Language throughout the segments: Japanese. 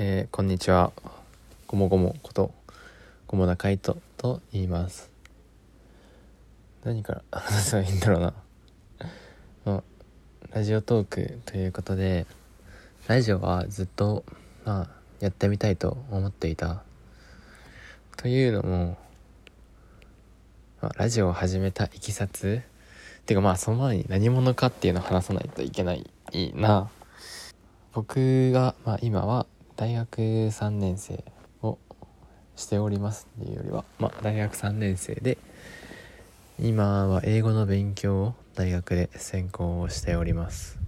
えーこんにちは。ごもごもこと、ごもなかいとと言います。何から 話せばいいんだろうな。ま あ、ラジオトークということで、ラジオはずっと、まあ、やってみたいと思っていた。というのも、まあ、ラジオを始めたいきさつっていうかまあその前に何者かっていうのを話さないといけないな僕が、まあ、今は大学3年生をしておりますっていうよりは、まあ、大学3年生で今は英語の勉強を大学で専攻をしております。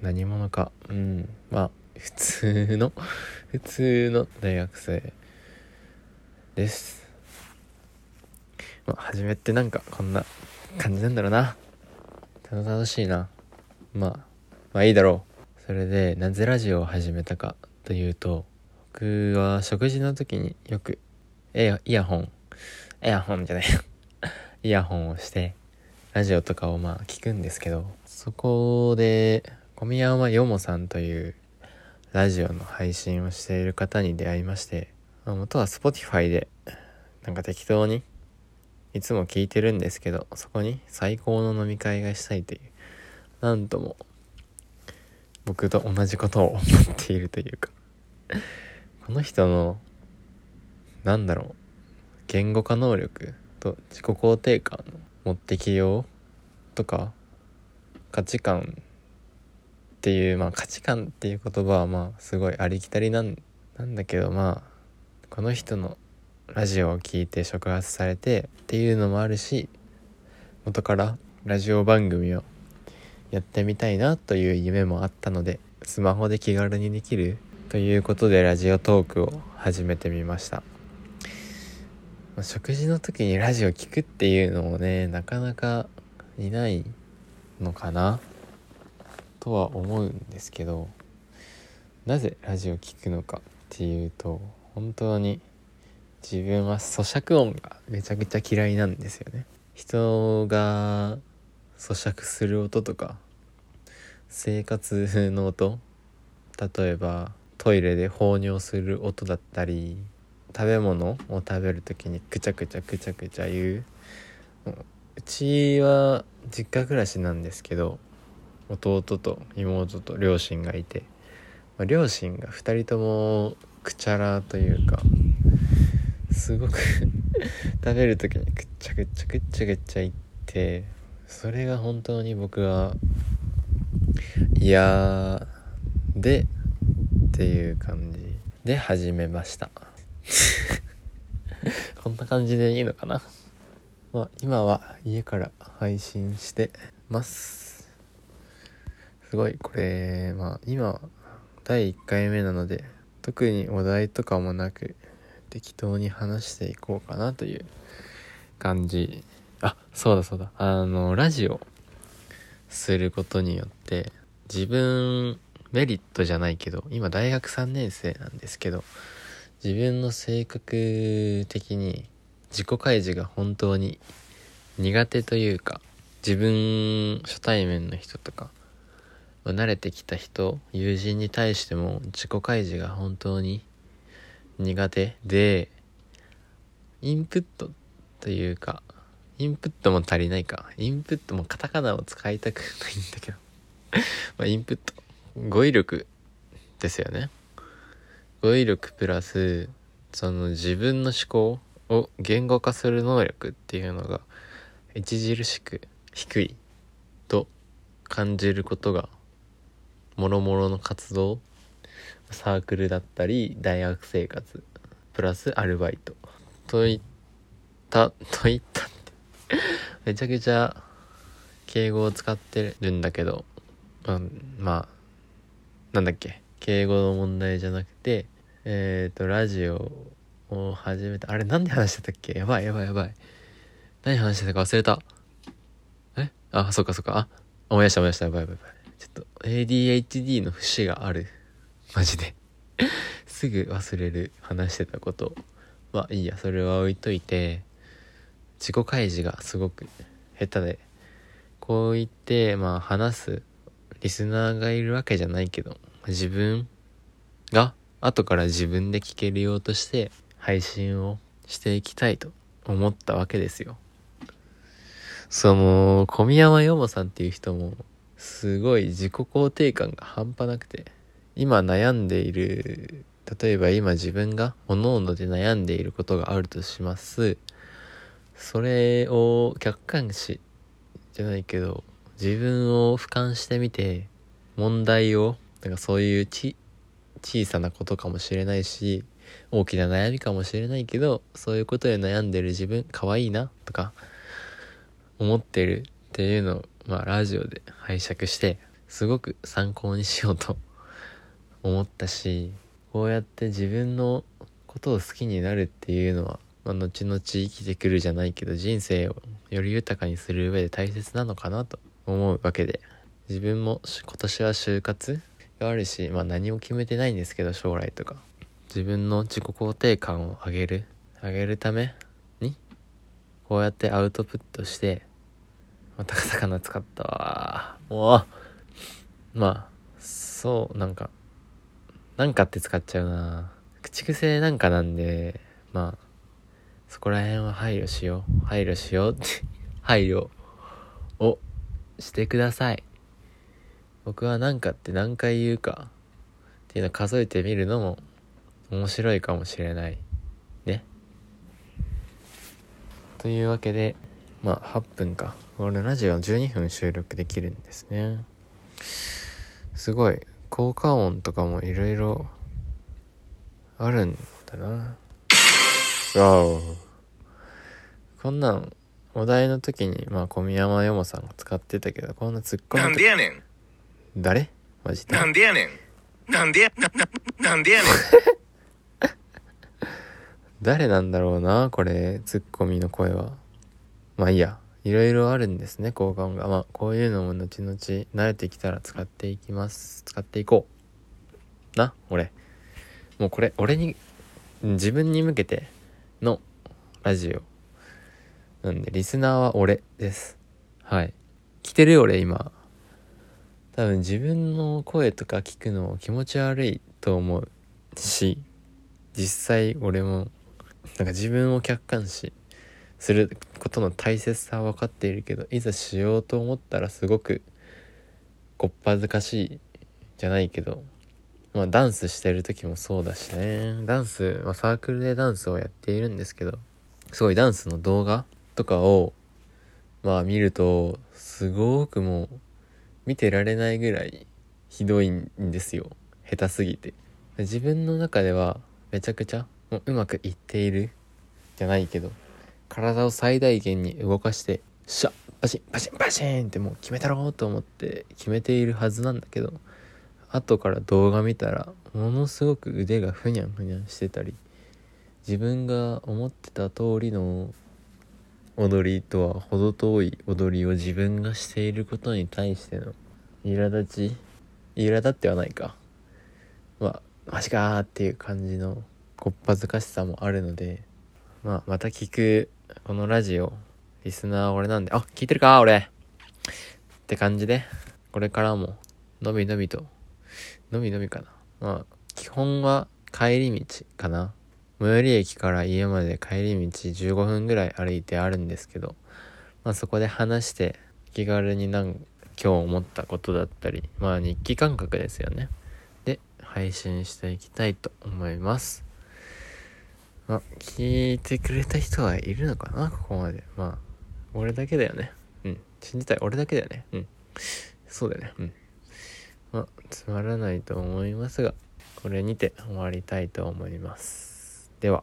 何者かうんまあ普通の 普通の大学生です。まあ初めってなんかこんな感じなんだろうな。楽しいな。まあまあいいだろう。それでなぜラジオを始めたか。というと僕は食事の時によくエアイヤホン。エアホンじゃない。イヤホンをしてラジオとかをまあ聞くんですけどそこで小宮山よもさんというラジオの配信をしている方に出会いましてあ元は Spotify でなんか適当にいつも聞いてるんですけどそこに最高の飲み会がしたいというなんとも僕と同じことを思っているというか。この人のなんだろう言語化能力と自己肯定感の持ってきようとか価値観っていうまあ価値観っていう言葉はまあすごいありきたりなんなんだけどまあこの人のラジオを聞いて触発されてっていうのもあるし元からラジオ番組をやってみたいなという夢もあったのでスマホで気軽にできるということでラジオトークを始めてみました。食事の時にラジオ聞くっていうのもねなかなかいないのかなとは思うんですけどなぜラジオ聞くのかっていうと本当に自分は咀嚼音がめちゃくちゃ嫌いなんですよね。人が咀嚼する音とか生活の音例えばトイレで放尿する音だったり食べ物を食べる時にくちゃくちゃくちゃくちゃ言う。うちは実家暮らしなんですけど弟と妹と両親がいて、まあ両親が2人ともくちゃらというかすごく 食べる時にくっちゃくっちゃくっちゃくっちゃ言ってそれが本当に僕は嫌でっていう感じで始めました。こんな感じでいいのかな？まあ今は家から配信してます。すごいこれまあ今第1回目なので特にお題とかもなく適当に話していこうかなという感じ。あそうだそうだ。あのラジオすることによって自分メリットじゃないけど今大学3年生なんですけど自分の性格的に自己開示が本当に苦手というか自分初対面の人とか慣れてきた人友人に対しても自己開示が本当に苦手でインプットというかインプットも足りないかインプットもカタカナを使いたくないんだけど まあインプット。語彙力ですよね。語彙力プラスその自分の思考を言語化する能力っていうのが著しく低いと感じることがもろもろの活動サークルだったり大学生活プラスアルバイトといったといったって。めちゃくちゃ敬語を使ってるんだけど、うん、まあなんだっけ？敬語の問題じゃなくてえっ、とラジオを始めた。あれなんで話してたっけ？やばいやばいやばい。何話してたか忘れた。え？あそっかそっか。あ思い出した思い出した。やばいやばいやばい。ちょっと ADHD の節がある。マジで。すぐ忘れる話してたことまあいいや。それは置いといて自己開示がすごく下手で。こう言ってまあ話すリスナーがいるわけじゃないけど自分が後から自分で聞けるようとして配信をしていきたいと思ったわけですよ。その、小宮山よもさんっていう人も、すごい自己肯定感が半端なくて、今悩んでいる、例えば今自分が各々で悩んでいることがあるとします。それを客観視じゃないけど、自分を俯瞰してみて、問題を、なんかそういうち、小さなことかもしれないし、大きな悩みかもしれないけど、そういうことで悩んでる自分、可愛いな、とか、思ってるっていうのを、まあ、ラジオで拝借して、すごく参考にしようと 思ったし、こうやって自分のことを好きになるっていうのは、まあ、後々生きてくるじゃないけど、人生をより豊かにする上で大切なのかなと思うわけで、自分も今年は就活があるし、まあ何も決めてないんですけど、将来とか。自分の自己肯定感を上げる、上げるために、こうやってアウトプットして、またカタカナ使ったわ。もう、まあ、そう、なんか、なんかって使っちゃうな。口癖なんかなんで、まあ、そこら辺は配慮しよう。配慮しようって配慮をしてください。僕は何かって何回言うかっていうのを数えてみるのも面白いかもしれない。ね。というわけでまあ8分か。俺ラジオ12分収録できるんですね。すごい。効果音とかもいろいろあるんだな。わお。こんなんお題の時にまあ小宮山よもさんが使ってたけどこんなツッコミなんでやねん。誰？マジで。なんでやねん。なんでや、な、な、なんでやねん。誰なんだろうなこれツッコミの声は。まあいいや。いろいろあるんですね効果音が。まあこういうのも後々慣れてきたら使っていきます。使っていこう。な俺。もうこれ俺に自分に向けてのラジオなんでリスナーは俺です。はい。来てるよ俺今。多分自分の声とか聞くの気持ち悪いと思うし実際俺もなんか自分を客観視することの大切さは分かっているけどいざしようと思ったらすごくこっぱずかしいじゃないけどまあダンスしてる時もそうだしね。ダンス、まあ、サークルでダンスをやっているんですけどすごいダンスの動画とかをまあ見るとすごくもう見てられないぐらいひどいんですよ。下手すぎて。自分の中ではめちゃくちゃもううまくいっているじゃないけど体を最大限に動かしてシャッバシンバシンバシンってもう決めたろうと思って決めているはずなんだけど後から動画見たらものすごく腕がふにゃんふにゃんしてたり自分が思ってた通りの踊りとは程遠い踊りを自分がしていることに対しての苛立ち苛立ってはないか。まあマジかーっていう感じのこっぱずかしさもあるのでまあまた聞くこのラジオ。リスナー俺なんで。あ聞いてるか俺。って感じでこれからものびのびとのびのびかな。まあ基本は帰り道かな。最寄り駅から家まで帰り道15分ぐらい歩いてあるんですけど、まあ、そこで話して気軽になん今日思ったことだったりまあ日記感覚ですよね。で配信していきたいと思います。まあ聞いてくれた人はいるのかな？ここまで。まあ俺だけだよね。うん。信じたい。俺だけだよね。うん。そうだよね。うん。まあつまらないと思いますがこれにて終わりたいと思います。では。